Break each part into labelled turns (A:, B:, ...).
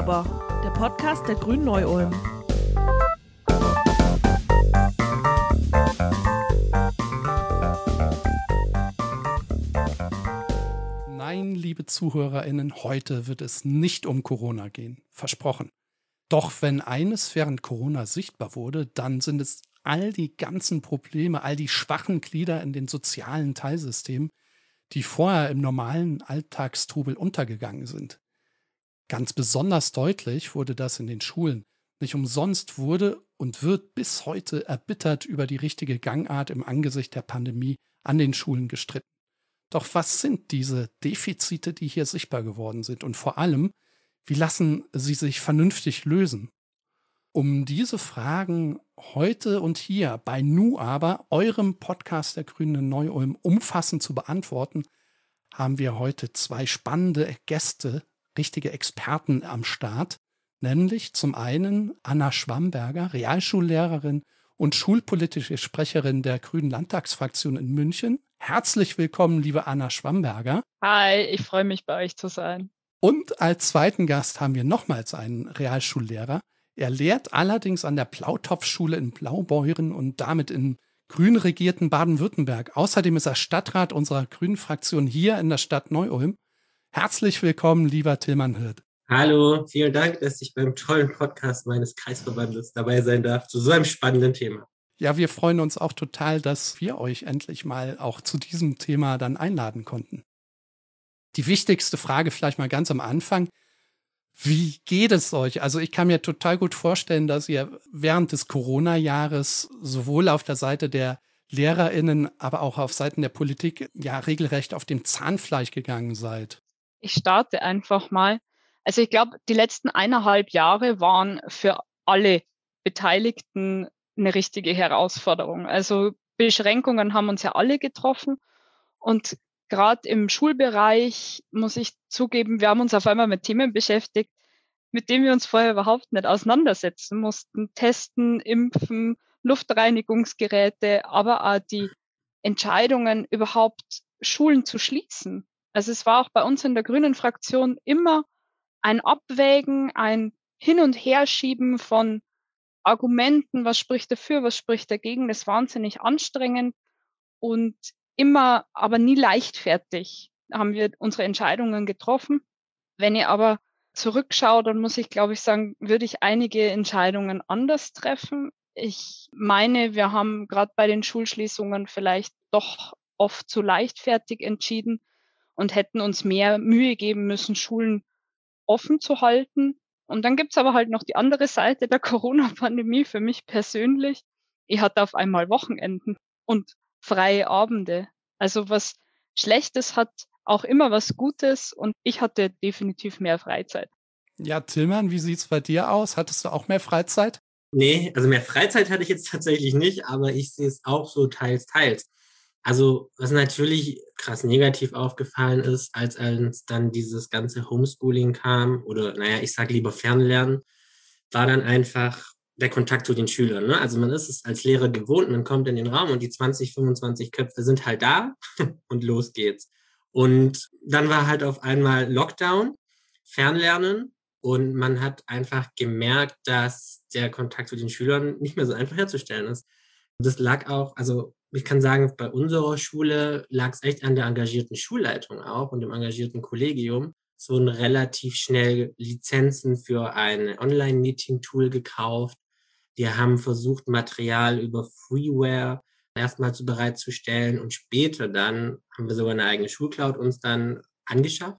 A: aber, der Podcast der Grünen Neu-Ulm.
B: Nein, liebe ZuhörerInnen, heute wird es nicht um Corona gehen. Versprochen. Doch wenn eines während Corona sichtbar wurde, dann sind es all die ganzen Probleme, all die schwachen Glieder in den sozialen Teilsystemen, die vorher im normalen Alltagstrubel untergegangen sind. Ganz besonders deutlich wurde das in den Schulen. Nicht umsonst wurde und wird bis heute erbittert über die richtige Gangart im Angesicht der Pandemie an den Schulen gestritten. Doch was sind diese Defizite, die hier sichtbar geworden sind? Und vor allem, wie lassen sie sich vernünftig lösen? Um diese Fragen heute und hier bei Nu aber, eurem Podcast der Grünen Neu-Ulm, umfassend zu beantworten, haben wir heute zwei spannende Gäste, richtige Experten am Start, nämlich zum einen Anna Schwamberger, Realschullehrerin und schulpolitische Sprecherin der Grünen Landtagsfraktion in München. Herzlich willkommen, liebe Anna Schwamberger.
C: Hi, ich freue mich, bei euch zu sein.
B: Und als zweiten Gast haben wir nochmals einen Realschullehrer. Er lehrt allerdings an der Plautopfschule in Blaubeuren und damit in grün regierten Baden-Württemberg. Außerdem ist er Stadtrat unserer grünen Fraktion hier in der Stadt Neu-Ulm. Herzlich willkommen, lieber Tillmann Hirt.
D: Hallo, vielen Dank, dass ich beim tollen Podcast meines Kreisverbandes dabei sein darf zu so einem spannenden Thema.
B: Ja, wir freuen uns auch total, dass wir euch endlich mal auch zu diesem Thema dann einladen konnten. Die wichtigste Frage vielleicht mal ganz am Anfang. Wie geht es euch? Also ich kann mir total gut vorstellen, dass ihr während des Corona-Jahres sowohl auf der Seite der LehrerInnen, aber auch auf Seiten der Politik ja regelrecht auf dem Zahnfleisch gegangen seid.
C: Ich starte einfach mal. Also ich glaube, die letzten eineinhalb Jahre waren für alle Beteiligten eine richtige Herausforderung. Also Beschränkungen haben uns ja alle getroffen und gerade im Schulbereich muss ich zugeben, wir haben uns auf einmal mit Themen beschäftigt, mit denen wir uns vorher überhaupt nicht auseinandersetzen mussten. Testen, Impfen, Luftreinigungsgeräte, aber auch die Entscheidungen, überhaupt Schulen zu schließen. Also es war auch bei uns in der Grünen Fraktion immer ein Abwägen, ein Hin- und Herschieben von Argumenten, was spricht dafür, was spricht dagegen. Das ist wahnsinnig anstrengend und immer, aber nie leichtfertig haben wir unsere Entscheidungen getroffen. Wenn ihr aber zurückschaut, dann muss ich, glaube ich, sagen, würde ich einige Entscheidungen anders treffen. Ich meine, wir haben gerade bei den Schulschließungen vielleicht doch oft zu leichtfertig entschieden und hätten uns mehr Mühe geben müssen, Schulen offen zu halten. Und dann gibt's aber halt noch die andere Seite der Corona-Pandemie für mich persönlich. Ich hatte auf einmal Wochenenden und freie Abende. Also was Schlechtes hat auch immer was Gutes und ich hatte definitiv mehr Freizeit.
B: Ja, Tillmann, wie sieht's bei dir aus? Hattest du auch mehr Freizeit?
D: Nee, also mehr Freizeit hatte ich jetzt tatsächlich nicht, aber ich sehe es auch so teils, teils. Also, was natürlich krass negativ aufgefallen ist, als, als dann dieses ganze Homeschooling kam, oder naja, ich sage lieber Fernlernen, war dann einfach, der Kontakt zu den Schülern. Ne? Also man ist es als Lehrer gewohnt, man kommt in den Raum und die 20, 25 Köpfe sind halt da und los geht's. Und dann war halt auf einmal Lockdown, Fernlernen und man hat einfach gemerkt, dass der Kontakt zu den Schülern nicht mehr so einfach herzustellen ist. Das lag auch, also ich kann sagen, bei unserer Schule lag es echt an der engagierten Schulleitung auch und dem engagierten Kollegium, so ein relativ schnell Lizenzen für ein Online-Meeting-Tool gekauft, wir haben versucht, Material über Freeware erstmal zu bereitzustellen und später dann haben wir sogar eine eigene Schulcloud uns dann angeschafft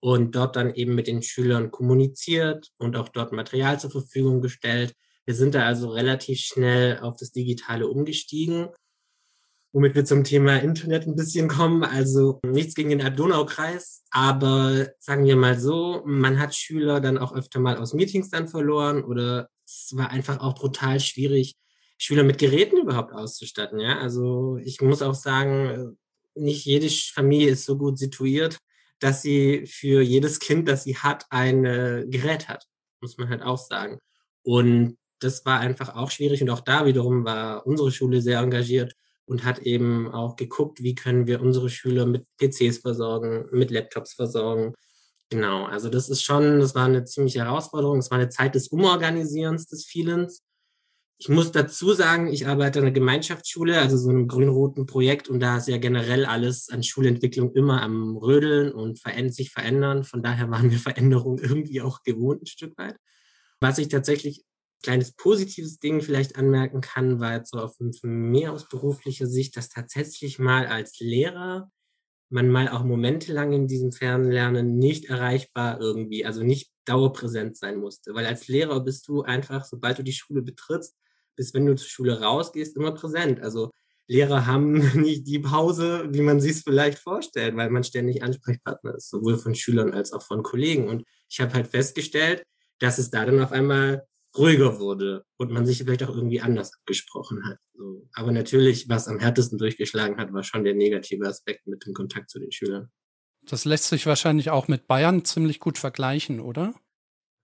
D: und dort dann eben mit den Schülern kommuniziert und auch dort Material zur Verfügung gestellt. Wir sind da also relativ schnell auf das Digitale umgestiegen, womit wir zum Thema Internet ein bisschen kommen. Also nichts gegen den Alb-Donau-Kreis, aber sagen wir mal so, man hat Schüler dann auch öfter mal aus Meetings dann verloren oder es war einfach auch brutal schwierig, Schüler mit Geräten überhaupt auszustatten. Ja, also ich muss auch sagen, nicht jede Familie ist so gut situiert, dass sie für jedes Kind, das sie hat, ein Gerät hat. Muss man halt auch sagen. Und das war einfach auch schwierig. Und auch da wiederum war unsere Schule sehr engagiert und hat eben auch geguckt, wie können wir unsere Schüler mit PCs versorgen, mit Laptops versorgen, Genau, also das ist schon, das war eine ziemliche Herausforderung. Es war eine Zeit des Umorganisierens des Feelens. Ich muss dazu sagen, ich arbeite an einer Gemeinschaftsschule, also so einem grün-roten Projekt und da ist ja generell alles an Schulentwicklung immer am Rödeln und sich verändern. Von daher waren wir Veränderungen irgendwie auch gewohnt ein Stück weit. Was ich tatsächlich kleines positives Ding vielleicht anmerken kann, war jetzt so auf mehr aus beruflicher Sicht, dass tatsächlich mal als Lehrer man mal auch momentelang in diesem Fernlernen nicht erreichbar irgendwie, also nicht dauerpräsent sein musste. Weil als Lehrer bist du einfach, sobald du die Schule betrittst, bis wenn du zur Schule rausgehst, immer präsent. Also Lehrer haben nicht die Pause, wie man sich es vielleicht vorstellt, weil man ständig Ansprechpartner ist, sowohl von Schülern als auch von Kollegen. Und ich habe halt festgestellt, dass es da dann auf einmal ruhiger wurde und man sich vielleicht auch irgendwie anders abgesprochen hat. So. Aber natürlich, was am härtesten durchgeschlagen hat, war schon der negative Aspekt mit dem Kontakt zu den Schülern.
B: Das lässt sich wahrscheinlich auch mit Bayern ziemlich gut vergleichen, oder?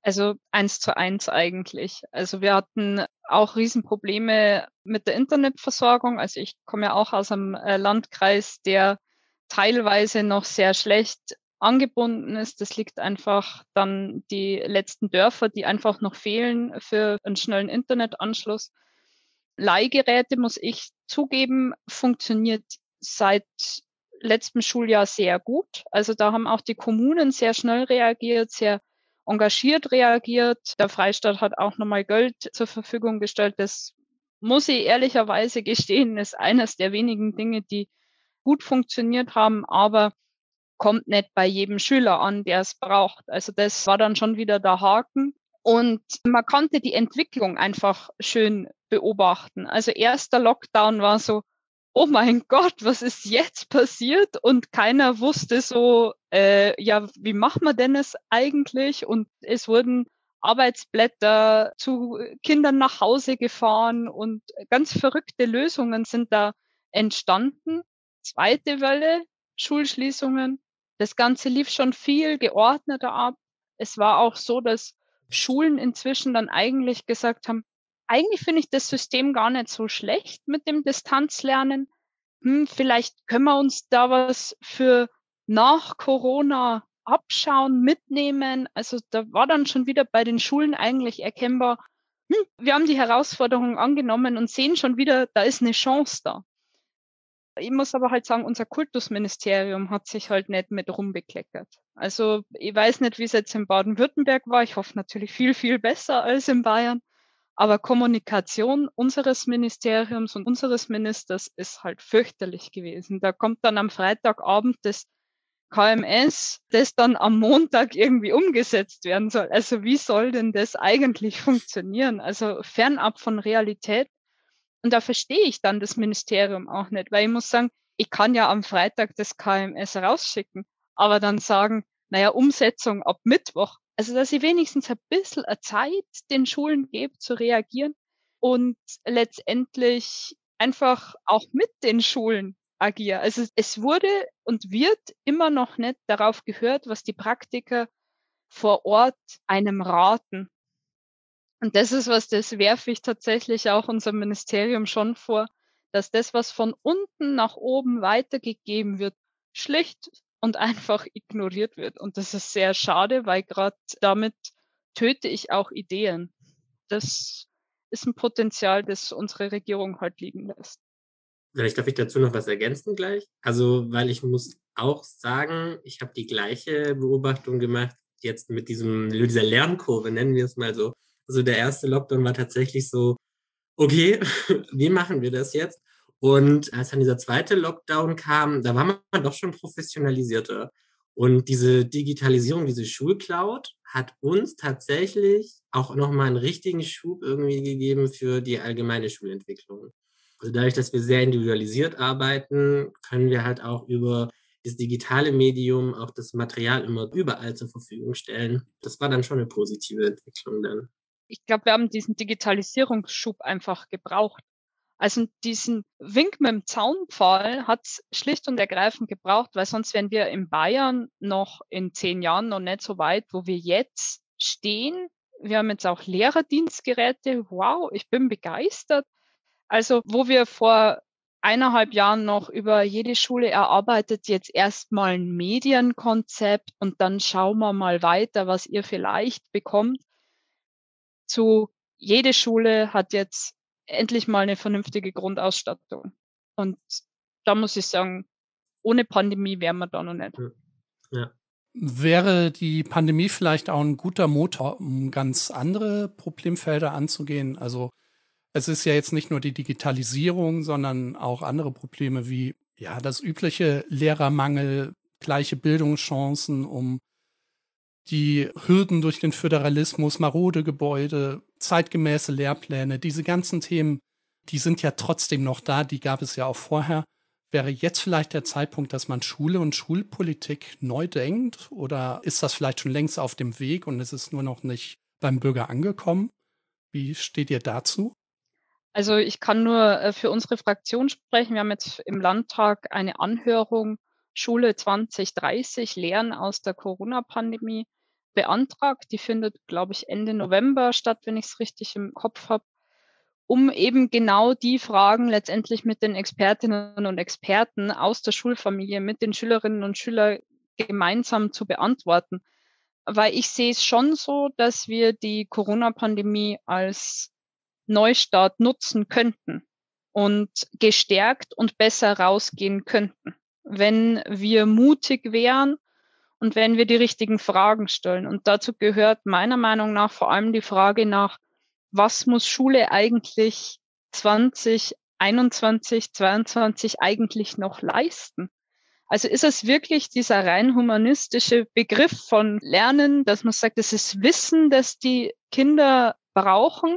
C: Also eins zu eins eigentlich. Also wir hatten auch Riesenprobleme mit der Internetversorgung. Also ich komme ja auch aus einem äh, Landkreis, der teilweise noch sehr schlecht angebunden ist. Das liegt einfach dann die letzten Dörfer, die einfach noch fehlen für einen schnellen Internetanschluss. Leihgeräte, muss ich zugeben, funktioniert seit letztem Schuljahr sehr gut. Also da haben auch die Kommunen sehr schnell reagiert, sehr engagiert reagiert. Der Freistaat hat auch nochmal Geld zur Verfügung gestellt. Das muss ich ehrlicherweise gestehen, ist eines der wenigen Dinge, die gut funktioniert haben. Aber kommt nicht bei jedem Schüler an, der es braucht. Also das war dann schon wieder der Haken. Und man konnte die Entwicklung einfach schön beobachten. Also erster Lockdown war so, oh mein Gott, was ist jetzt passiert? Und keiner wusste so, äh, ja, wie macht man denn es eigentlich? Und es wurden Arbeitsblätter zu Kindern nach Hause gefahren und ganz verrückte Lösungen sind da entstanden. Zweite Welle, Schulschließungen, das Ganze lief schon viel geordneter ab. Es war auch so, dass Schulen inzwischen dann eigentlich gesagt haben, eigentlich finde ich das System gar nicht so schlecht mit dem Distanzlernen. Hm, vielleicht können wir uns da was für nach Corona abschauen, mitnehmen. Also da war dann schon wieder bei den Schulen eigentlich erkennbar, hm, wir haben die Herausforderung angenommen und sehen schon wieder, da ist eine Chance da. Ich muss aber halt sagen, unser Kultusministerium hat sich halt nicht mit rumbekleckert. Also ich weiß nicht, wie es jetzt in Baden-Württemberg war. Ich hoffe natürlich viel, viel besser als in Bayern. Aber Kommunikation unseres Ministeriums und unseres Ministers ist halt fürchterlich gewesen. Da kommt dann am Freitagabend das KMS, das dann am Montag irgendwie umgesetzt werden soll. Also wie soll denn das eigentlich funktionieren? Also fernab von Realität. Und da verstehe ich dann das Ministerium auch nicht, weil ich muss sagen, ich kann ja am Freitag das KMS rausschicken, aber dann sagen, naja, Umsetzung ab Mittwoch. Also, dass ich wenigstens ein bisschen Zeit den Schulen gebe zu reagieren und letztendlich einfach auch mit den Schulen agiere. Also es wurde und wird immer noch nicht darauf gehört, was die Praktiker vor Ort einem raten. Und das ist was, das werfe ich tatsächlich auch unserem Ministerium schon vor, dass das, was von unten nach oben weitergegeben wird, schlicht und einfach ignoriert wird. Und das ist sehr schade, weil gerade damit töte ich auch Ideen. Das ist ein Potenzial, das unsere Regierung halt liegen lässt.
D: Vielleicht darf ich dazu noch was ergänzen gleich. Also, weil ich muss auch sagen, ich habe die gleiche Beobachtung gemacht, jetzt mit diesem, dieser Lernkurve, nennen wir es mal so. Also der erste Lockdown war tatsächlich so, okay, wie machen wir das jetzt? Und als dann dieser zweite Lockdown kam, da war man doch schon professionalisierter. Und diese Digitalisierung, diese Schulcloud hat uns tatsächlich auch nochmal einen richtigen Schub irgendwie gegeben für die allgemeine Schulentwicklung. Also dadurch, dass wir sehr individualisiert arbeiten, können wir halt auch über das digitale Medium auch das Material immer überall zur Verfügung stellen. Das war dann schon eine positive Entwicklung dann
C: ich glaube, wir haben diesen Digitalisierungsschub einfach gebraucht. Also diesen Wink mit dem Zaunpfahl hat es schlicht und ergreifend gebraucht, weil sonst wären wir in Bayern noch in zehn Jahren noch nicht so weit, wo wir jetzt stehen. Wir haben jetzt auch Lehrerdienstgeräte. Wow, ich bin begeistert. Also wo wir vor eineinhalb Jahren noch über jede Schule erarbeitet jetzt erstmal ein Medienkonzept und dann schauen wir mal weiter, was ihr vielleicht bekommt. Zu jede Schule hat jetzt endlich mal eine vernünftige Grundausstattung. Und da muss ich sagen, ohne Pandemie wären wir da noch nicht.
B: Ja. Wäre die Pandemie vielleicht auch ein guter Motor, um ganz andere Problemfelder anzugehen? Also es ist ja jetzt nicht nur die Digitalisierung, sondern auch andere Probleme wie ja das übliche Lehrermangel, gleiche Bildungschancen, um die Hürden durch den Föderalismus, marode Gebäude, zeitgemäße Lehrpläne, diese ganzen Themen, die sind ja trotzdem noch da, die gab es ja auch vorher. Wäre jetzt vielleicht der Zeitpunkt, dass man Schule und Schulpolitik neu denkt? Oder ist das vielleicht schon längst auf dem Weg und es ist nur noch nicht beim Bürger angekommen? Wie steht ihr dazu?
C: Also ich kann nur äh, für unsere Fraktion sprechen. Wir haben jetzt im Landtag eine Anhörung Schule 2030 Lehren aus der Corona-Pandemie beantragt. Die findet, glaube ich, Ende November statt, wenn ich es richtig im Kopf habe, um eben genau die Fragen letztendlich mit den Expertinnen und Experten aus der Schulfamilie, mit den Schülerinnen und Schülern gemeinsam zu beantworten. Weil ich sehe es schon so, dass wir die Corona-Pandemie als Neustart nutzen könnten und gestärkt und besser rausgehen könnten, wenn wir mutig wären und wenn wir die richtigen Fragen stellen. Und dazu gehört meiner Meinung nach vor allem die Frage nach, was muss Schule eigentlich 2021, 22 eigentlich noch leisten? Also ist es wirklich dieser rein humanistische Begriff von Lernen, dass man sagt, es ist Wissen, das die Kinder brauchen?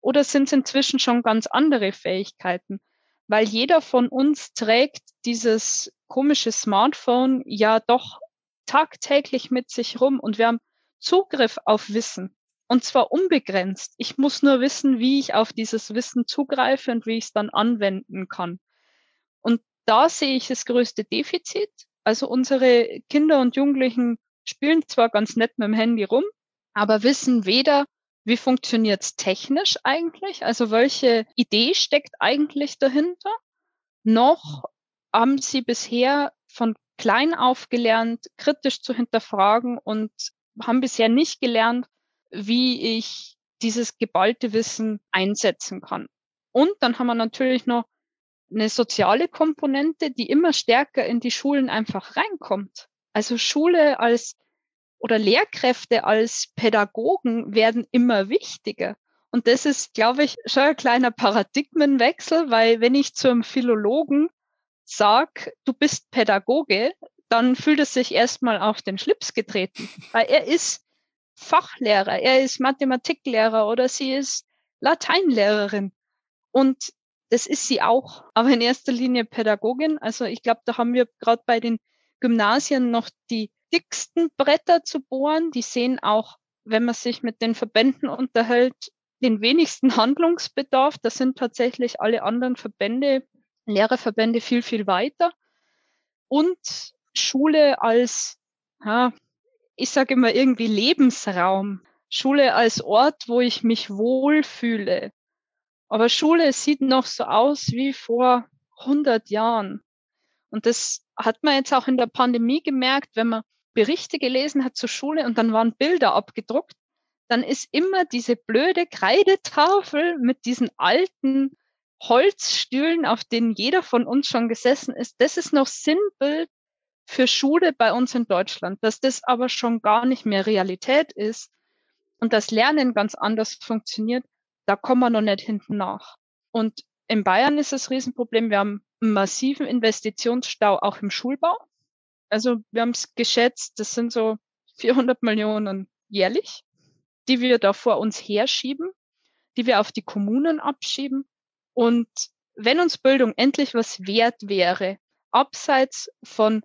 C: Oder sind es inzwischen schon ganz andere Fähigkeiten? Weil jeder von uns trägt dieses komische Smartphone ja doch tagtäglich mit sich rum und wir haben Zugriff auf Wissen und zwar unbegrenzt. Ich muss nur wissen, wie ich auf dieses Wissen zugreife und wie ich es dann anwenden kann. Und da sehe ich das größte Defizit. Also unsere Kinder und Jugendlichen spielen zwar ganz nett mit dem Handy rum, aber wissen weder, wie funktioniert es technisch eigentlich, also welche Idee steckt eigentlich dahinter, noch haben sie bisher von klein auf gelernt, kritisch zu hinterfragen und haben bisher nicht gelernt, wie ich dieses geballte Wissen einsetzen kann. Und dann haben wir natürlich noch eine soziale Komponente, die immer stärker in die Schulen einfach reinkommt. Also Schule als oder Lehrkräfte als Pädagogen werden immer wichtiger. Und das ist, glaube ich, schon ein kleiner Paradigmenwechsel, weil wenn ich zu einem Philologen sag, du bist Pädagoge, dann fühlt es sich erstmal auf den Schlips getreten, weil er ist Fachlehrer, er ist Mathematiklehrer oder sie ist Lateinlehrerin. Und das ist sie auch, aber in erster Linie Pädagogin. Also ich glaube, da haben wir gerade bei den Gymnasien noch die dicksten Bretter zu bohren. Die sehen auch, wenn man sich mit den Verbänden unterhält, den wenigsten Handlungsbedarf. Das sind tatsächlich alle anderen Verbände, Lehrerverbände viel, viel weiter. Und Schule als, ja, ich sage immer irgendwie Lebensraum. Schule als Ort, wo ich mich wohlfühle. Aber Schule sieht noch so aus wie vor 100 Jahren. Und das hat man jetzt auch in der Pandemie gemerkt, wenn man Berichte gelesen hat zur Schule und dann waren Bilder abgedruckt, dann ist immer diese blöde Kreidetafel mit diesen alten Holzstühlen, auf denen jeder von uns schon gesessen ist, das ist noch Sinnbild für Schule bei uns in Deutschland, dass das aber schon gar nicht mehr Realität ist und das Lernen ganz anders funktioniert, da kommen wir noch nicht hinten nach. Und in Bayern ist das Riesenproblem, wir haben einen massiven Investitionsstau auch im Schulbau. Also wir haben es geschätzt, das sind so 400 Millionen jährlich, die wir da vor uns herschieben, die wir auf die Kommunen abschieben. Und wenn uns Bildung endlich was wert wäre, abseits von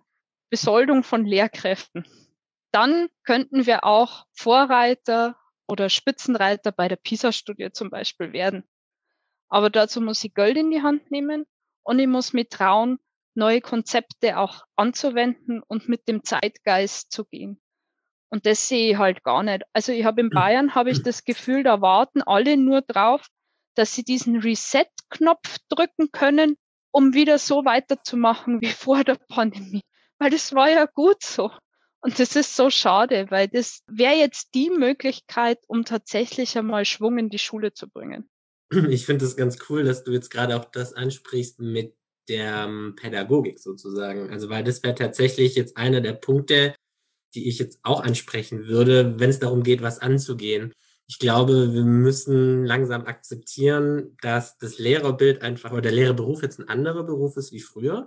C: Besoldung von Lehrkräften, dann könnten wir auch Vorreiter oder Spitzenreiter bei der PISA-Studie zum Beispiel werden. Aber dazu muss ich Geld in die Hand nehmen und ich muss mir trauen, neue Konzepte auch anzuwenden und mit dem Zeitgeist zu gehen. Und das sehe ich halt gar nicht. Also ich habe in Bayern habe ich das Gefühl, da warten alle nur drauf, dass sie diesen Reset-Knopf drücken können um wieder so weiterzumachen wie vor der Pandemie. Weil das war ja gut so. Und das ist so schade, weil das wäre jetzt die Möglichkeit, um tatsächlich einmal Schwung in die Schule zu bringen.
D: Ich finde es ganz cool, dass du jetzt gerade auch das ansprichst mit der ähm, Pädagogik sozusagen. Also, weil das wäre tatsächlich jetzt einer der Punkte, die ich jetzt auch ansprechen würde, wenn es darum geht, was anzugehen. Ich glaube, wir müssen langsam akzeptieren, dass das Lehrerbild einfach oder der Lehrerberuf jetzt ein anderer Beruf ist wie früher.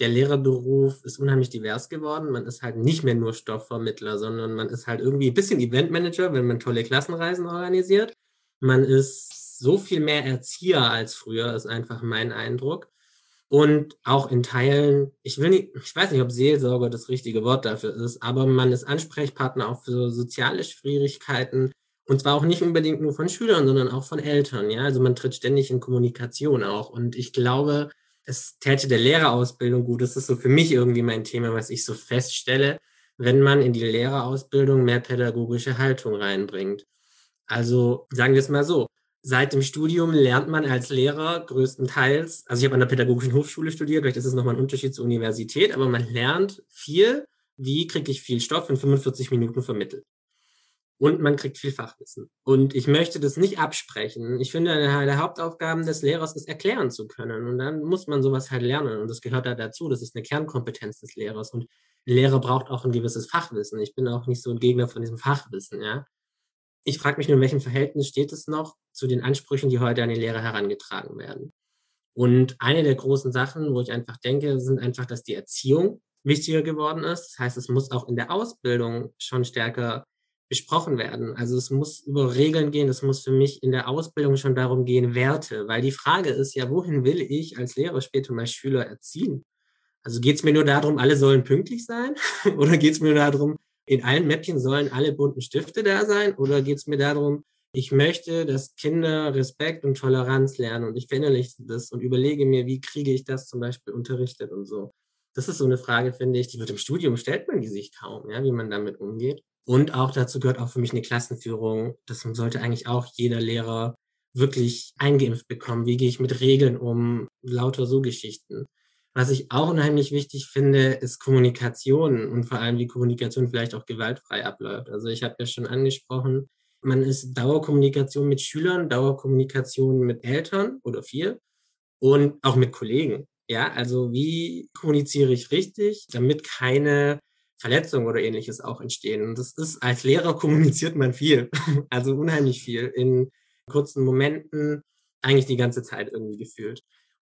D: Der Lehrerberuf ist unheimlich divers geworden. Man ist halt nicht mehr nur Stoffvermittler, sondern man ist halt irgendwie ein bisschen Eventmanager, wenn man tolle Klassenreisen organisiert. Man ist so viel mehr Erzieher als früher, ist einfach mein Eindruck. Und auch in Teilen, ich will nicht, ich weiß nicht, ob Seelsorger das richtige Wort dafür ist, aber man ist Ansprechpartner auch für soziale Schwierigkeiten. Und zwar auch nicht unbedingt nur von Schülern, sondern auch von Eltern. Ja, also man tritt ständig in Kommunikation auch. Und ich glaube, es täte der Lehrerausbildung gut. Das ist so für mich irgendwie mein Thema, was ich so feststelle, wenn man in die Lehrerausbildung mehr pädagogische Haltung reinbringt. Also sagen wir es mal so seit dem Studium lernt man als Lehrer größtenteils, also ich habe an der Pädagogischen Hochschule studiert, vielleicht ist es nochmal ein Unterschied zur Universität, aber man lernt viel, wie kriege ich viel Stoff in 45 Minuten vermittelt. Und man kriegt viel Fachwissen. Und ich möchte das nicht absprechen. Ich finde, eine der Hauptaufgaben des Lehrers ist, erklären zu können. Und dann muss man sowas halt lernen. Und das gehört da dazu. Das ist eine Kernkompetenz des Lehrers. Und ein Lehrer braucht auch ein gewisses Fachwissen. Ich bin auch nicht so ein Gegner von diesem Fachwissen, ja. Ich frage mich nur, in welchem Verhältnis steht es noch zu den Ansprüchen, die heute an die Lehrer herangetragen werden. Und eine der großen Sachen, wo ich einfach denke, sind einfach, dass die Erziehung wichtiger geworden ist. Das heißt, es muss auch in der Ausbildung schon stärker besprochen werden. Also es muss über Regeln gehen, es muss für mich in der Ausbildung schon darum gehen, Werte, weil die Frage ist ja, wohin will ich als Lehrer später mal Schüler erziehen? Also geht es mir nur darum, alle sollen pünktlich sein? Oder geht es mir nur darum, in allen Mäppchen sollen alle bunten Stifte da sein oder geht es mir darum, ich möchte, dass Kinder Respekt und Toleranz lernen und ich verinnerliche das und überlege mir, wie kriege ich das zum Beispiel unterrichtet und so. Das ist so eine Frage, finde ich, die wird im Studium stellt man die sich kaum, ja, wie man damit umgeht. Und auch dazu gehört auch für mich eine Klassenführung. Das sollte eigentlich auch jeder Lehrer wirklich eingeimpft bekommen. Wie gehe ich mit Regeln um? Lauter so Geschichten. Was ich auch unheimlich wichtig finde, ist Kommunikation und vor allem, wie Kommunikation vielleicht auch gewaltfrei abläuft. Also ich habe ja schon angesprochen, man ist Dauerkommunikation mit Schülern, Dauerkommunikation mit Eltern oder vier und auch mit Kollegen. Ja, also wie kommuniziere ich richtig, damit keine Verletzungen oder ähnliches auch entstehen. Und das ist, als Lehrer kommuniziert man viel, also unheimlich viel in kurzen Momenten, eigentlich die ganze Zeit irgendwie gefühlt.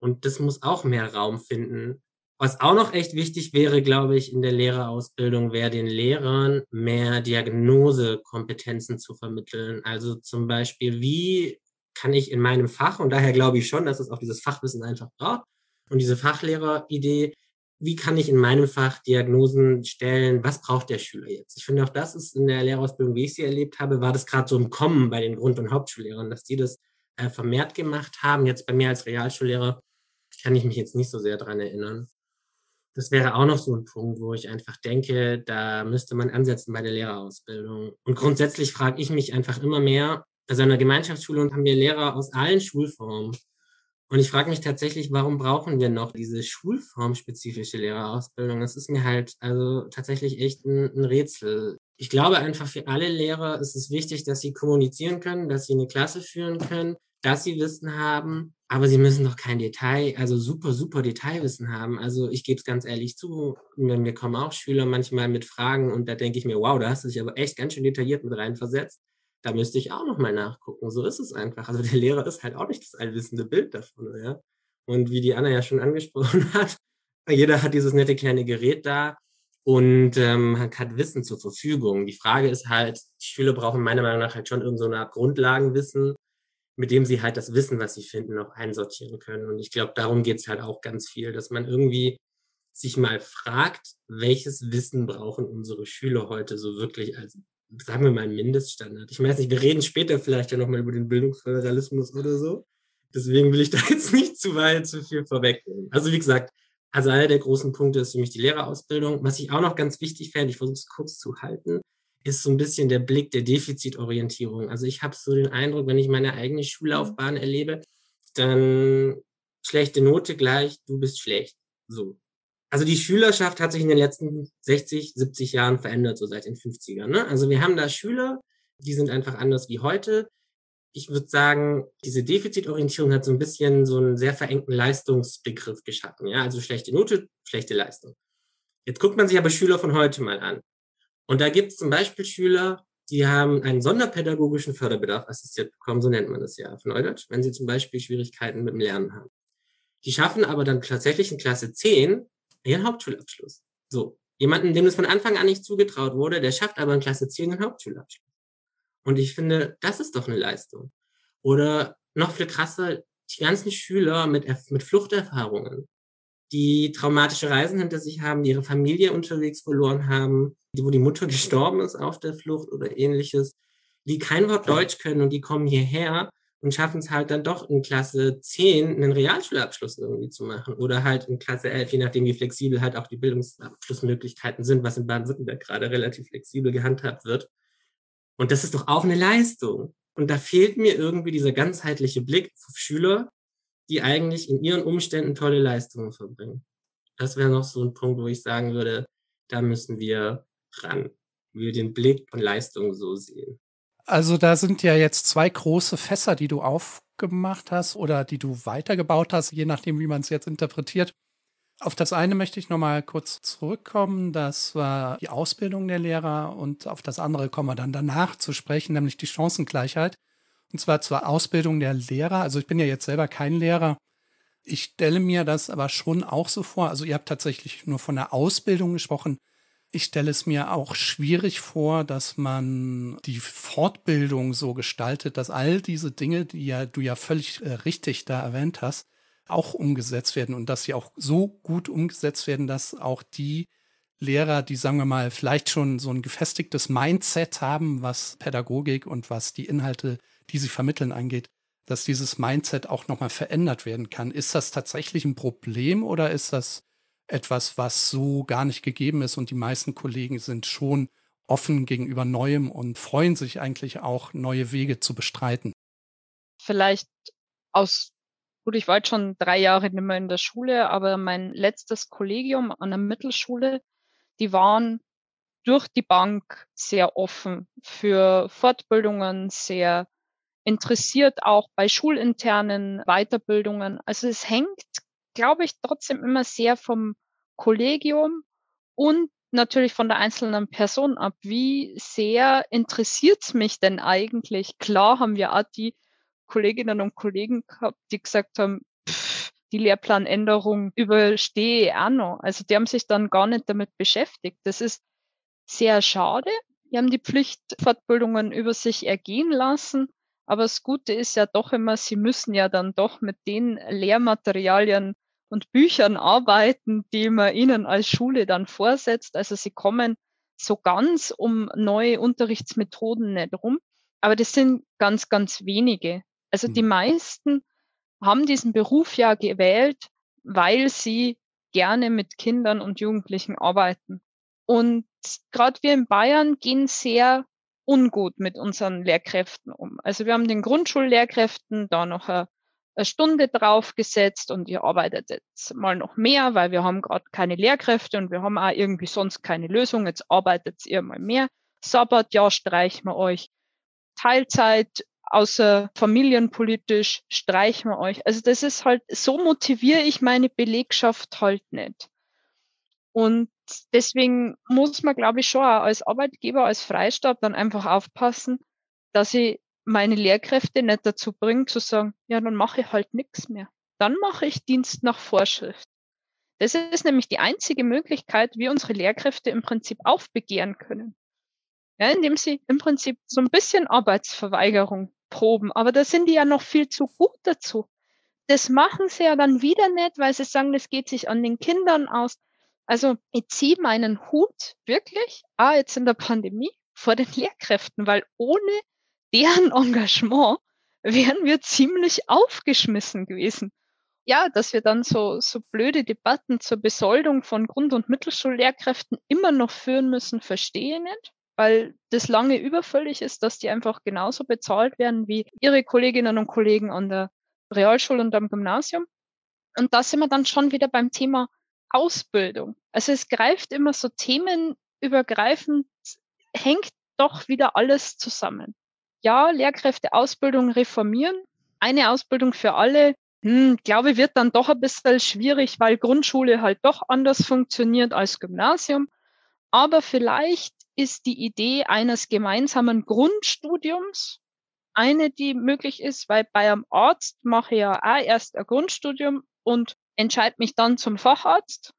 D: Und das muss auch mehr Raum finden. Was auch noch echt wichtig wäre, glaube ich, in der Lehrerausbildung, wäre den Lehrern mehr Diagnosekompetenzen zu vermitteln. Also zum Beispiel, wie kann ich in meinem Fach, und daher glaube ich schon, dass es auch dieses Fachwissen einfach braucht, und diese Fachlehreridee, wie kann ich in meinem Fach Diagnosen stellen, was braucht der Schüler jetzt? Ich finde auch das ist in der Lehrerausbildung, wie ich sie erlebt habe, war das gerade so im Kommen bei den Grund- und Hauptschullehrern, dass die das äh, vermehrt gemacht haben. Jetzt bei mir als Realschullehrer kann ich mich jetzt nicht so sehr dran erinnern. Das wäre auch noch so ein Punkt, wo ich einfach denke, da müsste man ansetzen bei der Lehrerausbildung. Und grundsätzlich frage ich mich einfach immer mehr, also in der Gemeinschaftsschule haben wir Lehrer aus allen Schulformen. Und ich frage mich tatsächlich, warum brauchen wir noch diese schulformspezifische Lehrerausbildung? Das ist mir halt also tatsächlich echt ein, ein Rätsel. Ich glaube einfach für alle Lehrer ist es wichtig, dass sie kommunizieren können, dass sie eine Klasse führen können, dass sie Wissen haben, aber sie müssen doch kein Detail, also super, super Detailwissen haben. Also ich gebe es ganz ehrlich zu, mir kommen auch Schüler manchmal mit Fragen und da denke ich mir, wow, da hast du dich aber echt ganz schön detailliert mit reinversetzt. Da müsste ich auch nochmal nachgucken. So ist es einfach. Also der Lehrer ist halt auch nicht das allwissende Bild davon, ja. Und wie die Anna ja schon angesprochen hat, jeder hat dieses nette kleine Gerät da und ähm, hat Wissen zur Verfügung. Die Frage ist halt, die Schüler brauchen meiner Meinung nach halt schon irgendeine Art Grundlagenwissen, mit dem sie halt das Wissen, was sie finden, noch einsortieren können. Und ich glaube, darum geht es halt auch ganz viel, dass man irgendwie sich mal fragt, welches Wissen brauchen unsere Schüler heute so wirklich als, sagen wir mal, Mindeststandard. Ich weiß nicht, wir reden später vielleicht ja nochmal über den Bildungsföderalismus oder so. Deswegen will ich da jetzt nicht zu weit zu viel vorwegnehmen. Also wie gesagt, also einer der großen Punkte ist für mich die Lehrerausbildung. Was ich auch noch ganz wichtig fände, ich versuche es kurz zu halten, ist so ein bisschen der Blick der Defizitorientierung. Also ich habe so den Eindruck, wenn ich meine eigene Schullaufbahn erlebe, dann schlechte Note gleich, du bist schlecht. So. Also die Schülerschaft hat sich in den letzten 60, 70 Jahren verändert, so seit den 50ern. Ne? Also wir haben da Schüler, die sind einfach anders wie heute. Ich würde sagen, diese Defizitorientierung hat so ein bisschen so einen sehr verengten Leistungsbegriff geschaffen. Ja, also schlechte Note, schlechte Leistung. Jetzt guckt man sich aber Schüler von heute mal an. Und da gibt es zum Beispiel Schüler, die haben einen sonderpädagogischen Förderbedarf assistiert bekommen, so nennt man das ja auf Neudeutsch, wenn sie zum Beispiel Schwierigkeiten mit dem Lernen haben. Die schaffen aber dann tatsächlich in Klasse 10 ihren Hauptschulabschluss. So. Jemanden, dem es von Anfang an nicht zugetraut wurde, der schafft aber in Klasse 10 den Hauptschulabschluss. Und ich finde, das ist doch eine Leistung. Oder noch viel krasser, die ganzen Schüler mit, mit Fluchterfahrungen, die traumatische Reisen hinter sich haben, die ihre Familie unterwegs verloren haben, wo die Mutter gestorben ist auf der Flucht oder ähnliches, die kein Wort Deutsch können und die kommen hierher und schaffen es halt dann doch in Klasse 10 einen Realschulabschluss irgendwie zu machen oder halt in Klasse 11, je nachdem wie flexibel halt auch die Bildungsabschlussmöglichkeiten sind, was in Baden-Württemberg gerade relativ flexibel gehandhabt wird. Und das ist doch auch eine Leistung. Und da fehlt mir irgendwie dieser ganzheitliche Blick auf Schüler, die eigentlich in ihren Umständen tolle Leistungen verbringen. Das wäre noch so ein Punkt, wo ich sagen würde, da müssen wir ran, wir den Blick von Leistung so sehen.
B: Also da sind ja jetzt zwei große Fässer, die du aufgemacht hast oder die du weitergebaut hast, je nachdem, wie man es jetzt interpretiert. Auf das eine möchte ich nochmal kurz zurückkommen. Das war die Ausbildung der Lehrer und auf das andere kommen wir dann danach zu sprechen, nämlich die Chancengleichheit. Und zwar zur Ausbildung der Lehrer. Also ich bin ja jetzt selber kein Lehrer. Ich stelle mir das aber schon auch so vor. Also ihr habt tatsächlich nur von der Ausbildung gesprochen. Ich stelle es mir auch schwierig vor, dass man die Fortbildung so gestaltet, dass all diese Dinge, die ja du ja völlig äh, richtig da erwähnt hast, auch umgesetzt werden und dass sie auch so gut umgesetzt werden, dass auch die Lehrer, die sagen wir mal vielleicht schon so ein gefestigtes Mindset haben, was Pädagogik und was die Inhalte, die sie vermitteln angeht, dass dieses Mindset auch nochmal verändert werden kann. Ist das tatsächlich ein Problem oder ist das etwas, was so gar nicht gegeben ist und die meisten Kollegen sind schon offen gegenüber Neuem und freuen sich eigentlich auch, neue Wege zu bestreiten.
C: Vielleicht aus, gut, ich war jetzt schon drei Jahre nicht mehr in der Schule, aber mein letztes Kollegium an der Mittelschule, die waren durch die Bank sehr offen für Fortbildungen, sehr interessiert auch bei schulinternen Weiterbildungen. Also es hängt, glaube ich, trotzdem immer sehr vom Kollegium und natürlich von der einzelnen Person ab. Wie sehr interessiert es mich denn eigentlich? Klar haben wir auch die Kolleginnen und Kollegen gehabt, die gesagt haben, die Lehrplanänderung überstehe ich auch noch. Also die haben sich dann gar nicht damit beschäftigt. Das ist sehr schade. Die haben die Pflichtfortbildungen über sich ergehen lassen. Aber das Gute ist ja doch immer, sie müssen ja dann doch mit den Lehrmaterialien und Büchern arbeiten, die man ihnen als Schule dann vorsetzt. Also sie kommen so ganz um neue Unterrichtsmethoden nicht rum. Aber das sind ganz, ganz wenige. Also die mhm. meisten haben diesen Beruf ja gewählt, weil sie gerne mit Kindern und Jugendlichen arbeiten. Und gerade wir in Bayern gehen sehr ungut mit unseren Lehrkräften um. Also wir haben den Grundschullehrkräften da noch eine eine Stunde draufgesetzt und ihr arbeitet jetzt mal noch mehr, weil wir haben gerade keine Lehrkräfte und wir haben auch irgendwie sonst keine Lösung. Jetzt arbeitet ihr mal mehr. Sabbat, ja, streichen wir euch. Teilzeit, außer familienpolitisch, streichen wir euch. Also das ist halt, so motiviere ich meine Belegschaft halt nicht. Und deswegen muss man, glaube ich, schon als Arbeitgeber, als Freistaat dann einfach aufpassen, dass ich meine Lehrkräfte nicht dazu bringen, zu sagen, ja, dann mache ich halt nichts mehr. Dann mache ich Dienst nach Vorschrift. Das ist nämlich die einzige Möglichkeit, wie unsere Lehrkräfte im Prinzip aufbegehren können. Ja, indem sie im Prinzip so ein bisschen Arbeitsverweigerung proben. Aber da sind die ja noch viel zu gut dazu. Das machen sie ja dann wieder nicht, weil sie sagen, das geht sich an den Kindern aus. Also ich ziehe meinen Hut wirklich, ah, jetzt in der Pandemie, vor den Lehrkräften, weil ohne deren Engagement wären wir ziemlich aufgeschmissen gewesen. Ja, dass wir dann so, so blöde Debatten zur Besoldung von Grund- und Mittelschullehrkräften immer noch führen müssen, verstehe ich nicht, weil das lange überfällig ist, dass die einfach genauso bezahlt werden wie ihre Kolleginnen und Kollegen an der Realschule und am Gymnasium. Und da sind wir dann schon wieder beim Thema Ausbildung. Also es greift immer so themenübergreifend, hängt doch wieder alles zusammen. Ja, Lehrkräfteausbildung reformieren, eine Ausbildung für alle, hm, glaube wird dann doch ein bisschen schwierig, weil Grundschule halt doch anders funktioniert als Gymnasium. Aber vielleicht ist die Idee eines gemeinsamen Grundstudiums eine, die möglich ist, weil bei einem Arzt mache ich ja auch erst ein Grundstudium und entscheide mich dann zum Facharzt.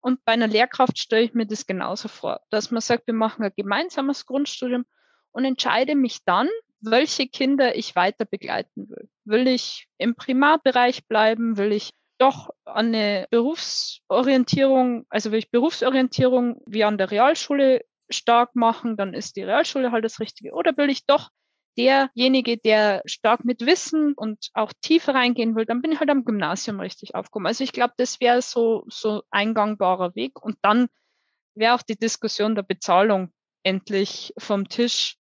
C: Und bei einer Lehrkraft stelle ich mir das genauso vor, dass man sagt, wir machen ein gemeinsames Grundstudium und entscheide mich dann, welche Kinder ich weiter begleiten will. Will ich im Primarbereich bleiben? Will ich doch eine Berufsorientierung, also will ich Berufsorientierung wie an der Realschule stark machen, dann ist die Realschule halt das Richtige. Oder will ich doch derjenige, der stark mit Wissen und auch tiefer reingehen will, dann bin ich halt am Gymnasium richtig aufgekommen. Also ich glaube, das wäre so, so ein gangbarer Weg. Und dann wäre auch die Diskussion der Bezahlung endlich vom Tisch,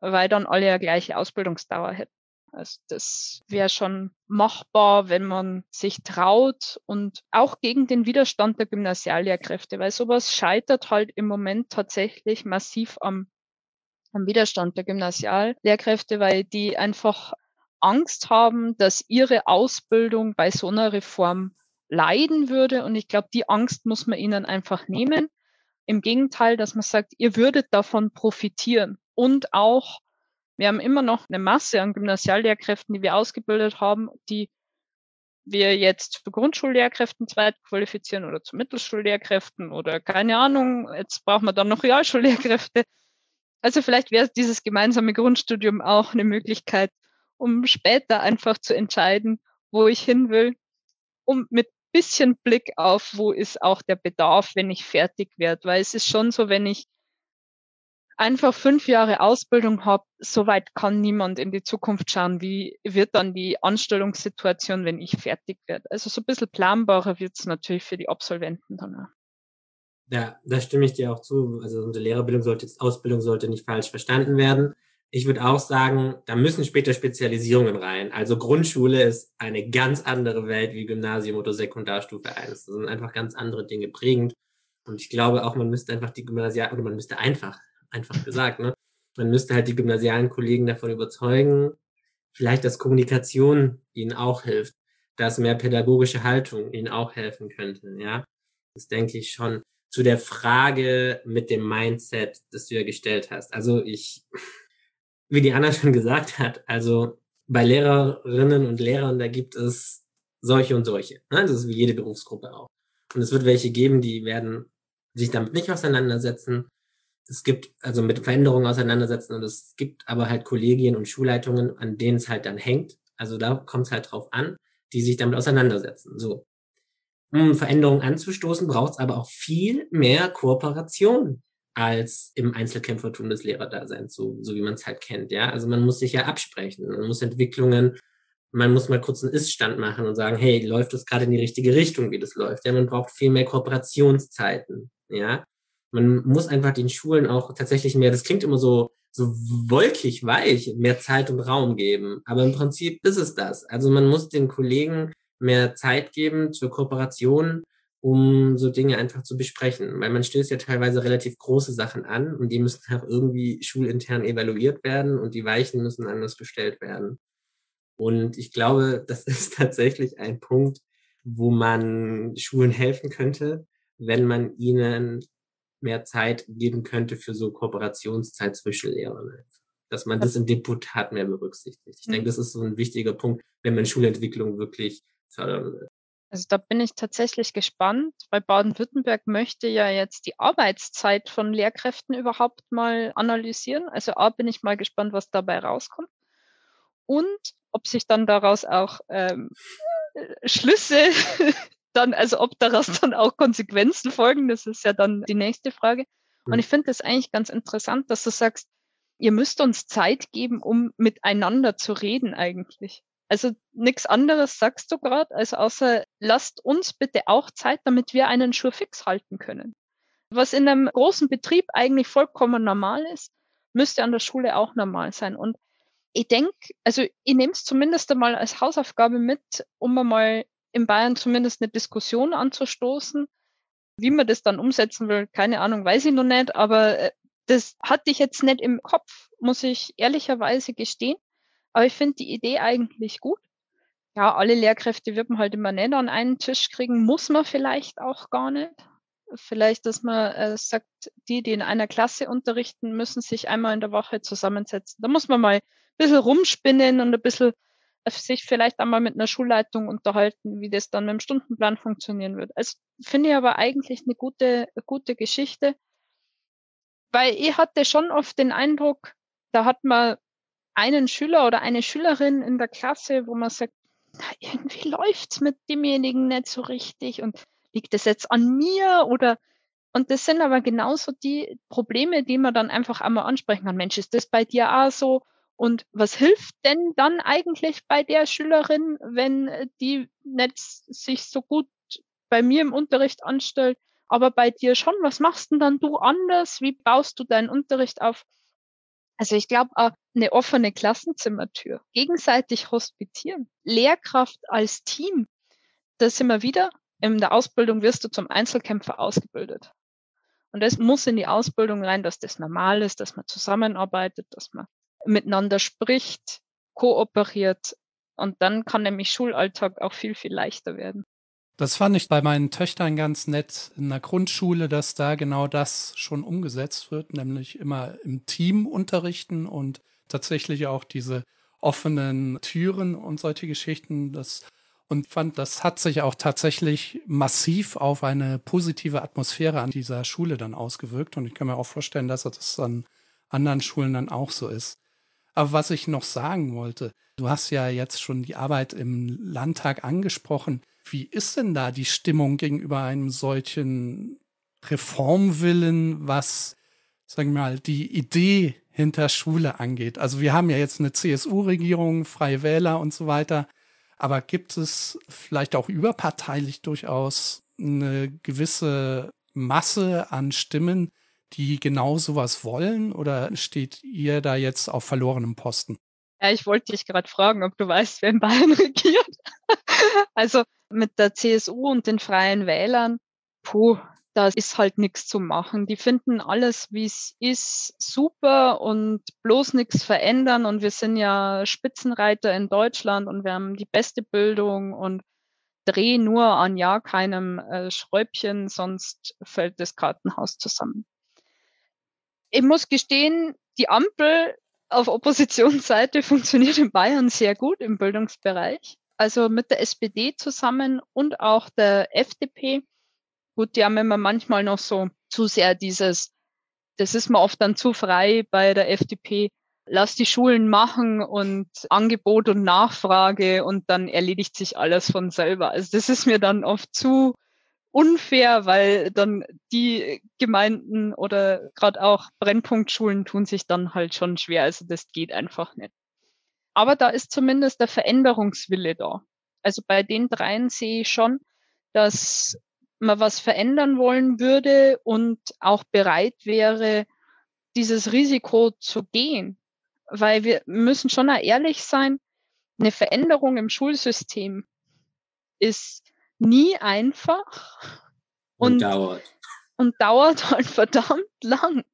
C: weil dann alle ja gleiche Ausbildungsdauer hätten. Also das wäre schon machbar, wenn man sich traut und auch gegen den Widerstand der Gymnasiallehrkräfte, weil sowas scheitert halt im Moment tatsächlich massiv am am Widerstand der Gymnasiallehrkräfte, weil die einfach Angst haben, dass ihre Ausbildung bei so einer Reform leiden würde. Und ich glaube, die Angst muss man ihnen einfach nehmen. Im Gegenteil, dass man sagt, ihr würdet davon profitieren. Und auch, wir haben immer noch eine Masse an Gymnasiallehrkräften, die wir ausgebildet haben, die wir jetzt für Grundschullehrkräften zweit qualifizieren oder zu Mittelschullehrkräften oder keine Ahnung, jetzt brauchen wir dann noch Realschullehrkräfte. Also vielleicht wäre dieses gemeinsame Grundstudium auch eine Möglichkeit, um später einfach zu entscheiden, wo ich hin will, um mit bisschen Blick auf, wo ist auch der Bedarf, wenn ich fertig werde. Weil es ist schon so, wenn ich einfach fünf Jahre Ausbildung habe, so weit kann niemand in die Zukunft schauen, wie wird dann die Anstellungssituation, wenn ich fertig werde. Also so ein bisschen planbarer wird es natürlich für die Absolventen dann auch.
D: Ja, da stimme ich dir auch zu. Also unsere Lehrerbildung sollte, Ausbildung sollte nicht falsch verstanden werden. Ich würde auch sagen, da müssen später Spezialisierungen rein. Also Grundschule ist eine ganz andere Welt wie Gymnasium oder Sekundarstufe 1. Das sind einfach ganz andere Dinge prägend. Und ich glaube auch, man müsste einfach die Gymnasial, oder man müsste einfach, einfach gesagt, ne? Man müsste halt die gymnasialen Kollegen davon überzeugen, vielleicht, dass Kommunikation ihnen auch hilft, dass mehr pädagogische Haltung ihnen auch helfen könnte, ja. Das denke ich schon zu der Frage mit dem Mindset, das du ja gestellt hast. Also ich, wie die Anna schon gesagt hat, also bei Lehrerinnen und Lehrern, da gibt es solche und solche. Ne? Das ist wie jede Berufsgruppe auch. Und es wird welche geben, die werden sich damit nicht auseinandersetzen. Es gibt also mit Veränderungen auseinandersetzen und es gibt aber halt Kollegien und Schulleitungen, an denen es halt dann hängt. Also da kommt es halt drauf an, die sich damit auseinandersetzen. So um Veränderungen anzustoßen, braucht es aber auch viel mehr Kooperation als im Einzelkämpfertum des Lehrerdaseins, so, so wie man es halt kennt. Ja, also man muss sich ja absprechen, man muss Entwicklungen, man muss mal kurz einen Ist-Stand machen und sagen, hey, läuft das gerade in die richtige Richtung, wie das läuft? Ja, man braucht viel mehr Kooperationszeiten. Ja, man muss einfach den Schulen auch tatsächlich mehr, das klingt immer so, so wolkig weich, mehr Zeit und Raum geben. Aber im Prinzip ist es das. Also man muss den Kollegen mehr Zeit geben zur Kooperation, um so Dinge einfach zu besprechen. Weil man stößt ja teilweise relativ große Sachen an und die müssen auch irgendwie schulintern evaluiert werden und die Weichen müssen anders gestellt werden. Und ich glaube, das ist tatsächlich ein Punkt, wo man Schulen helfen könnte, wenn man ihnen mehr Zeit geben könnte für so Kooperationszeit zwischen Lehrern. Dass man das im Deputat mehr berücksichtigt. Ich denke, mhm. das ist so ein wichtiger Punkt, wenn man Schulentwicklung wirklich fördern will.
C: Also da bin ich tatsächlich gespannt, weil Baden-Württemberg möchte ja jetzt die Arbeitszeit von Lehrkräften überhaupt mal analysieren. Also A bin ich mal gespannt, was dabei rauskommt. Und ob sich dann daraus auch ähm, Schlüsse dann, also ob daraus dann auch Konsequenzen folgen, das ist ja dann die nächste Frage. Und hm. ich finde das eigentlich ganz interessant, dass du sagst, ihr müsst uns Zeit geben, um miteinander zu reden eigentlich. Also nichts anderes sagst du gerade, als außer lasst uns bitte auch Zeit, damit wir einen Schuh fix halten können. Was in einem großen Betrieb eigentlich vollkommen normal ist, müsste an der Schule auch normal sein. Und ich denke, also ich nehme es zumindest einmal als Hausaufgabe mit, um einmal in Bayern zumindest eine Diskussion anzustoßen. Wie man das dann umsetzen will, keine Ahnung, weiß ich noch nicht, aber äh, das hatte ich jetzt nicht im Kopf, muss ich ehrlicherweise gestehen. Aber ich finde die Idee eigentlich gut. Ja, alle Lehrkräfte wird man halt immer nicht an einen Tisch kriegen, muss man vielleicht auch gar nicht. Vielleicht, dass man äh, sagt, die, die in einer Klasse unterrichten, müssen sich einmal in der Woche zusammensetzen. Da muss man mal ein bisschen rumspinnen und ein bisschen äh, sich vielleicht einmal mit einer Schulleitung unterhalten, wie das dann mit dem Stundenplan funktionieren wird. Also finde ich aber eigentlich eine gute, gute Geschichte. Weil ich hatte schon oft den Eindruck, da hat man einen Schüler oder eine Schülerin in der Klasse, wo man sagt, na, irgendwie läuft's mit demjenigen nicht so richtig und liegt das jetzt an mir oder und das sind aber genauso die Probleme, die man dann einfach einmal ansprechen kann. Mensch, ist das bei dir auch so? Und was hilft denn dann eigentlich bei der Schülerin, wenn die nicht sich so gut bei mir im Unterricht anstellt, aber bei dir schon? Was machst denn dann du anders? Wie baust du deinen Unterricht auf? Also ich glaube, eine offene Klassenzimmertür, gegenseitig hospitieren, Lehrkraft als Team, das immer wieder in der Ausbildung wirst du zum Einzelkämpfer ausgebildet. Und das muss in die Ausbildung rein, dass das normal ist, dass man zusammenarbeitet, dass man miteinander spricht, kooperiert. Und dann kann nämlich Schulalltag auch viel, viel leichter werden.
B: Das fand ich bei meinen Töchtern ganz nett in der Grundschule, dass da genau das schon umgesetzt wird, nämlich immer im Team unterrichten und tatsächlich auch diese offenen Türen und solche Geschichten. Das und fand, das hat sich auch tatsächlich massiv auf eine positive Atmosphäre an dieser Schule dann ausgewirkt. Und ich kann mir auch vorstellen, dass das an anderen Schulen dann auch so ist. Aber was ich noch sagen wollte, du hast ja jetzt schon die Arbeit im Landtag angesprochen. Wie ist denn da die Stimmung gegenüber einem solchen Reformwillen, was, sagen wir mal, die Idee hinter Schule angeht? Also wir haben ja jetzt eine CSU-Regierung, Freie Wähler und so weiter. Aber gibt es vielleicht auch überparteilich durchaus eine gewisse Masse an Stimmen, die genau sowas wollen? Oder steht ihr da jetzt auf verlorenem Posten?
C: Ja, ich wollte dich gerade fragen, ob du weißt, wer in Bayern regiert. also mit der CSU und den Freien Wählern, puh, da ist halt nichts zu machen. Die finden alles, wie es ist, super und bloß nichts verändern. Und wir sind ja Spitzenreiter in Deutschland und wir haben die beste Bildung und drehen nur an ja keinem äh, Schräubchen, sonst fällt das Kartenhaus zusammen. Ich muss gestehen, die Ampel auf Oppositionsseite funktioniert in Bayern sehr gut im Bildungsbereich. Also mit der SPD zusammen und auch der FDP Gut, die haben immer manchmal noch so zu sehr dieses, das ist mir oft dann zu frei bei der FDP. Lass die Schulen machen und Angebot und Nachfrage und dann erledigt sich alles von selber. Also das ist mir dann oft zu unfair, weil dann die Gemeinden oder gerade auch Brennpunktschulen tun sich dann halt schon schwer. Also das geht einfach nicht. Aber da ist zumindest der Veränderungswille da. Also bei den dreien sehe ich schon, dass man was verändern wollen würde und auch bereit wäre, dieses Risiko zu gehen. Weil wir müssen schon ehrlich sein, eine Veränderung im Schulsystem ist nie einfach
D: und, und dauert.
C: Und dauert halt verdammt lang.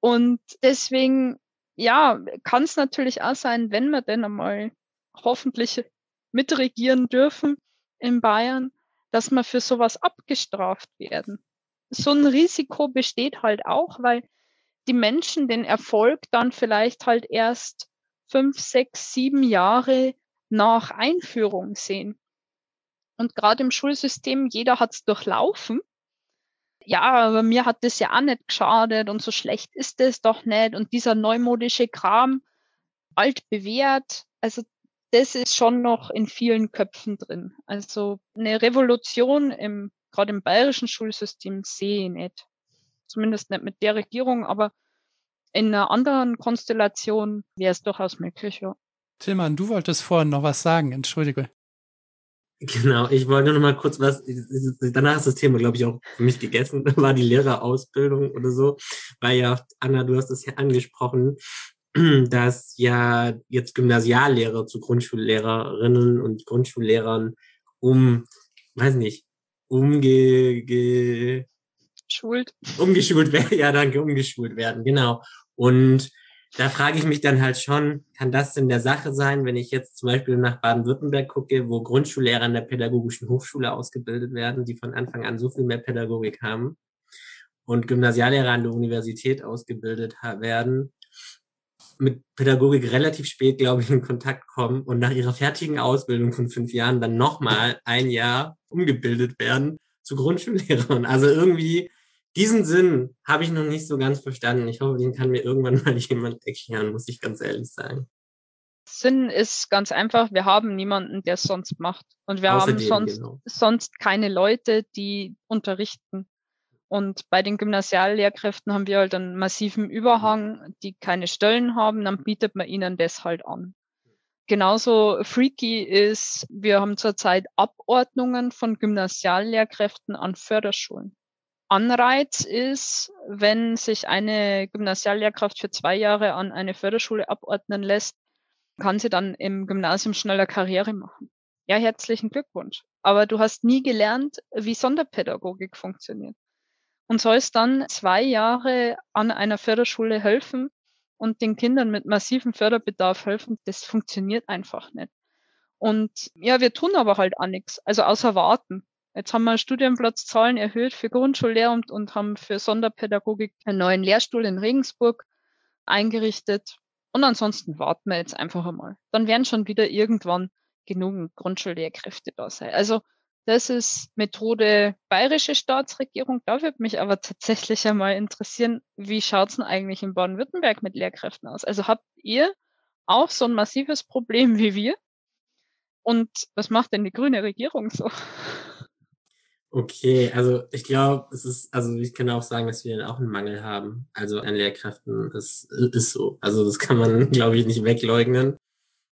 C: Und deswegen, ja, kann es natürlich auch sein, wenn wir denn einmal hoffentlich mitregieren dürfen in Bayern, dass man für sowas abgestraft werden. So ein Risiko besteht halt auch, weil die Menschen den Erfolg dann vielleicht halt erst fünf, sechs, sieben Jahre nach Einführung sehen. Und gerade im Schulsystem, jeder hat es durchlaufen. Ja, aber mir hat das ja auch nicht geschadet und so schlecht ist es doch nicht. Und dieser neumodische Kram, alt bewährt, also das ist schon noch in vielen Köpfen drin. Also eine Revolution im, gerade im bayerischen Schulsystem sehe ich nicht. Zumindest nicht mit der Regierung, aber in einer anderen Konstellation wäre es durchaus möglich, ja.
B: Tillmann, du wolltest vorhin noch was sagen, entschuldige.
D: Genau, ich wollte nur noch mal kurz was, danach ist das Thema, glaube ich, auch für mich gegessen, war die Lehrerausbildung oder so, weil ja, Anna, du hast es ja angesprochen, dass ja jetzt Gymnasiallehrer zu Grundschullehrerinnen und Grundschullehrern um, weiß nicht, umge, ge,
C: Schult.
D: umgeschult werden, ja, danke, umgeschult werden, genau. Und da frage ich mich dann halt schon, kann das denn der Sache sein, wenn ich jetzt zum Beispiel nach Baden-Württemberg gucke, wo Grundschullehrer an der Pädagogischen Hochschule ausgebildet werden, die von Anfang an so viel mehr Pädagogik haben und Gymnasiallehrer an der Universität ausgebildet werden, mit Pädagogik relativ spät, glaube ich, in Kontakt kommen und nach ihrer fertigen Ausbildung von fünf Jahren dann nochmal ein Jahr umgebildet werden zu Grundschullehrern. Also irgendwie diesen Sinn habe ich noch nicht so ganz verstanden. Ich hoffe, den kann mir irgendwann mal jemand erklären, muss ich ganz ehrlich sagen.
C: Sinn ist ganz einfach, wir haben niemanden, der es sonst macht. Und wir Außerdem, haben sonst, genau. sonst keine Leute, die unterrichten. Und bei den Gymnasiallehrkräften haben wir halt einen massiven Überhang, die keine Stellen haben, dann bietet man ihnen das halt an. Genauso freaky ist, wir haben zurzeit Abordnungen von Gymnasiallehrkräften an Förderschulen. Anreiz ist, wenn sich eine Gymnasiallehrkraft für zwei Jahre an eine Förderschule abordnen lässt, kann sie dann im Gymnasium schneller Karriere machen. Ja, herzlichen Glückwunsch. Aber du hast nie gelernt, wie Sonderpädagogik funktioniert. Und sollst dann zwei Jahre an einer Förderschule helfen und den Kindern mit massivem Förderbedarf helfen, das funktioniert einfach nicht. Und ja, wir tun aber halt auch nichts, also außer warten. Jetzt haben wir Studienplatzzahlen erhöht für Grundschullehramt und haben für Sonderpädagogik einen neuen Lehrstuhl in Regensburg eingerichtet. Und ansonsten warten wir jetzt einfach einmal. Dann werden schon wieder irgendwann genug Grundschullehrkräfte da sein. Also das ist Methode bayerische Staatsregierung. Da würde mich aber tatsächlich einmal interessieren, wie schaut es denn eigentlich in Baden-Württemberg mit Lehrkräften aus? Also habt ihr auch so ein massives Problem wie wir? Und was macht denn die grüne Regierung so?
D: Okay, also ich glaube, es ist, also ich kann auch sagen, dass wir auch einen Mangel haben. Also an Lehrkräften, das ist so. Also das kann man, glaube ich, nicht wegleugnen.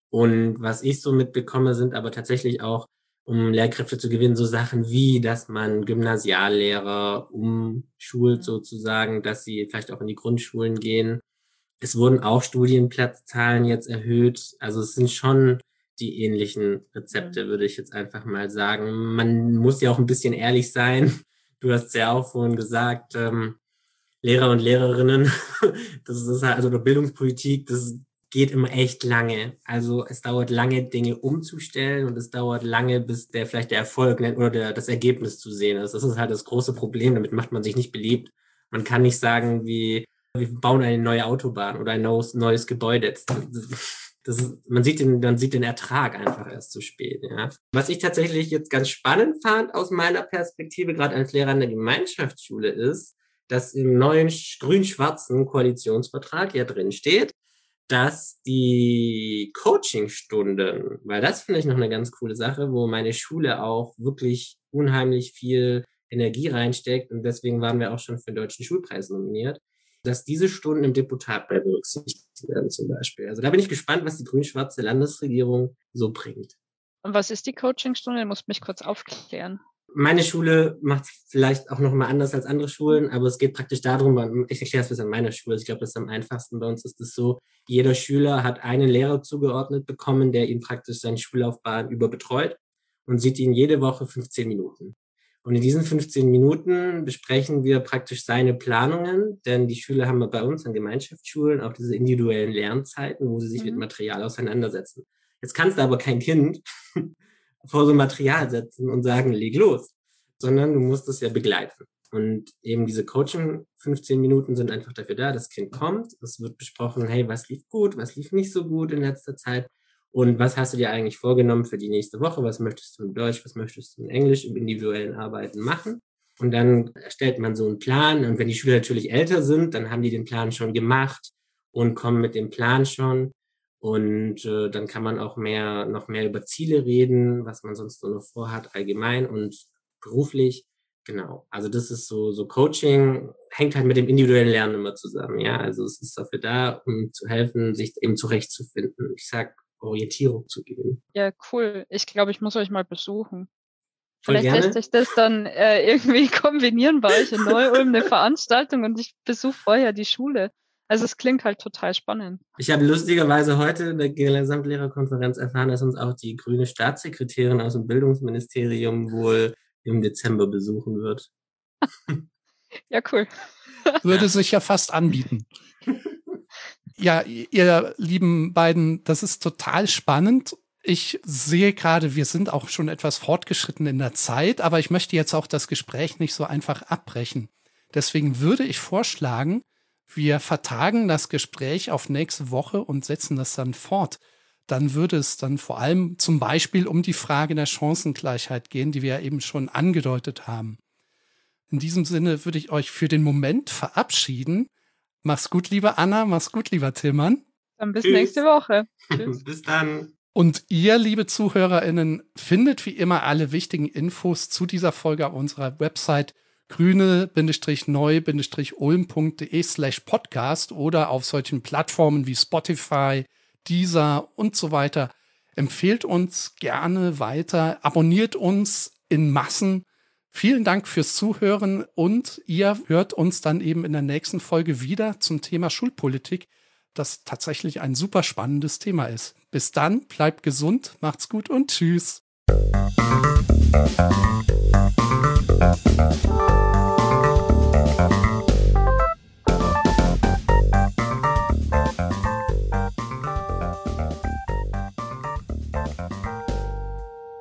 D: Und was ich so mitbekomme, sind aber tatsächlich auch, um Lehrkräfte zu gewinnen, so Sachen wie, dass man Gymnasiallehrer umschult sozusagen, dass sie vielleicht auch in die Grundschulen gehen. Es wurden auch Studienplatzzahlen jetzt erhöht. Also es sind schon die ähnlichen Rezepte, mhm. würde ich jetzt einfach mal sagen. Man muss ja auch ein bisschen ehrlich sein. Du hast ja auch vorhin gesagt, ähm, Lehrer und Lehrerinnen, das ist halt, also Bildungspolitik, das geht immer echt lange. Also es dauert lange, Dinge umzustellen und es dauert lange, bis der vielleicht der Erfolg oder der, das Ergebnis zu sehen ist. Das ist halt das große Problem. Damit macht man sich nicht beliebt. Man kann nicht sagen, wie wir bauen eine neue Autobahn oder ein neues, neues Gebäude. Das man sieht den, man sieht den Ertrag einfach erst zu spät. Ja. Was ich tatsächlich jetzt ganz spannend fand aus meiner Perspektive, gerade als Lehrer in der Gemeinschaftsschule, ist, dass im neuen grün-schwarzen Koalitionsvertrag ja drin steht, dass die Coachingstunden, weil das finde ich noch eine ganz coole Sache, wo meine Schule auch wirklich unheimlich viel Energie reinsteckt und deswegen waren wir auch schon für den Deutschen Schulpreis nominiert, dass diese Stunden im Deputat bei berücksichtigt werden zum Beispiel. Also da bin ich gespannt, was die grün-schwarze Landesregierung so bringt.
C: Und was ist die Coachingstunde? Du musst mich kurz aufklären.
D: Meine Schule macht es vielleicht auch noch mal anders als andere Schulen, aber es geht praktisch darum, ich erkläre es an meiner Schule, ich glaube, das ist am einfachsten. Bei uns ist es so, jeder Schüler hat einen Lehrer zugeordnet bekommen, der ihn praktisch seine Schullaufbahn über betreut und sieht ihn jede Woche 15 Minuten. Und in diesen 15 Minuten besprechen wir praktisch seine Planungen, denn die Schüler haben bei uns an Gemeinschaftsschulen auch diese individuellen Lernzeiten, wo sie sich mhm. mit Material auseinandersetzen. Jetzt kannst du aber kein Kind vor so ein Material setzen und sagen, leg los, sondern du musst es ja begleiten. Und eben diese Coaching 15 Minuten sind einfach dafür da, das Kind kommt, es wird besprochen, hey, was lief gut, was lief nicht so gut in letzter Zeit und was hast du dir eigentlich vorgenommen für die nächste Woche? Was möchtest du in Deutsch, was möchtest du in Englisch im individuellen Arbeiten machen? Und dann erstellt man so einen Plan. Und wenn die Schüler natürlich älter sind, dann haben die den Plan schon gemacht und kommen mit dem Plan schon. Und äh, dann kann man auch mehr, noch mehr über Ziele reden, was man sonst so noch vorhat, allgemein und beruflich. Genau. Also das ist so, so Coaching hängt halt mit dem individuellen Lernen immer zusammen. Ja, also es ist dafür da, um zu helfen, sich eben zurechtzufinden. Ich sag Orientierung zu geben.
C: Ja, cool. Ich glaube, ich muss euch mal besuchen. Voll Vielleicht gerne. lässt sich das dann äh, irgendwie kombinieren bei euch in Neu-Ulm eine Veranstaltung und ich besuche vorher die Schule. Also es klingt halt total spannend.
D: Ich habe lustigerweise heute in der Gesamtlehrerkonferenz erfahren, dass uns auch die grüne Staatssekretärin aus dem Bildungsministerium wohl im Dezember besuchen wird.
C: ja, cool.
B: Würde sich ja fast anbieten. Ja, ihr lieben beiden, das ist total spannend. Ich sehe gerade, wir sind auch schon etwas fortgeschritten in der Zeit, aber ich möchte jetzt auch das Gespräch nicht so einfach abbrechen. Deswegen würde ich vorschlagen, wir vertagen das Gespräch auf nächste Woche und setzen das dann fort. Dann würde es dann vor allem zum Beispiel um die Frage der Chancengleichheit gehen, die wir ja eben schon angedeutet haben. In diesem Sinne würde ich euch für den Moment verabschieden. Mach's gut, liebe Anna, mach's gut, lieber Tillmann.
C: Dann bis Tschüss. nächste Woche.
D: Tschüss. bis dann.
B: Und ihr, liebe ZuhörerInnen, findet wie immer alle wichtigen Infos zu dieser Folge auf unserer Website grüne-neu-ulm.de slash podcast oder auf solchen Plattformen wie Spotify, Deezer und so weiter. Empfehlt uns gerne weiter, abonniert uns in Massen. Vielen Dank fürs Zuhören und ihr hört uns dann eben in der nächsten Folge wieder zum Thema Schulpolitik, das tatsächlich ein super spannendes Thema ist. Bis dann, bleibt gesund, macht's gut und tschüss.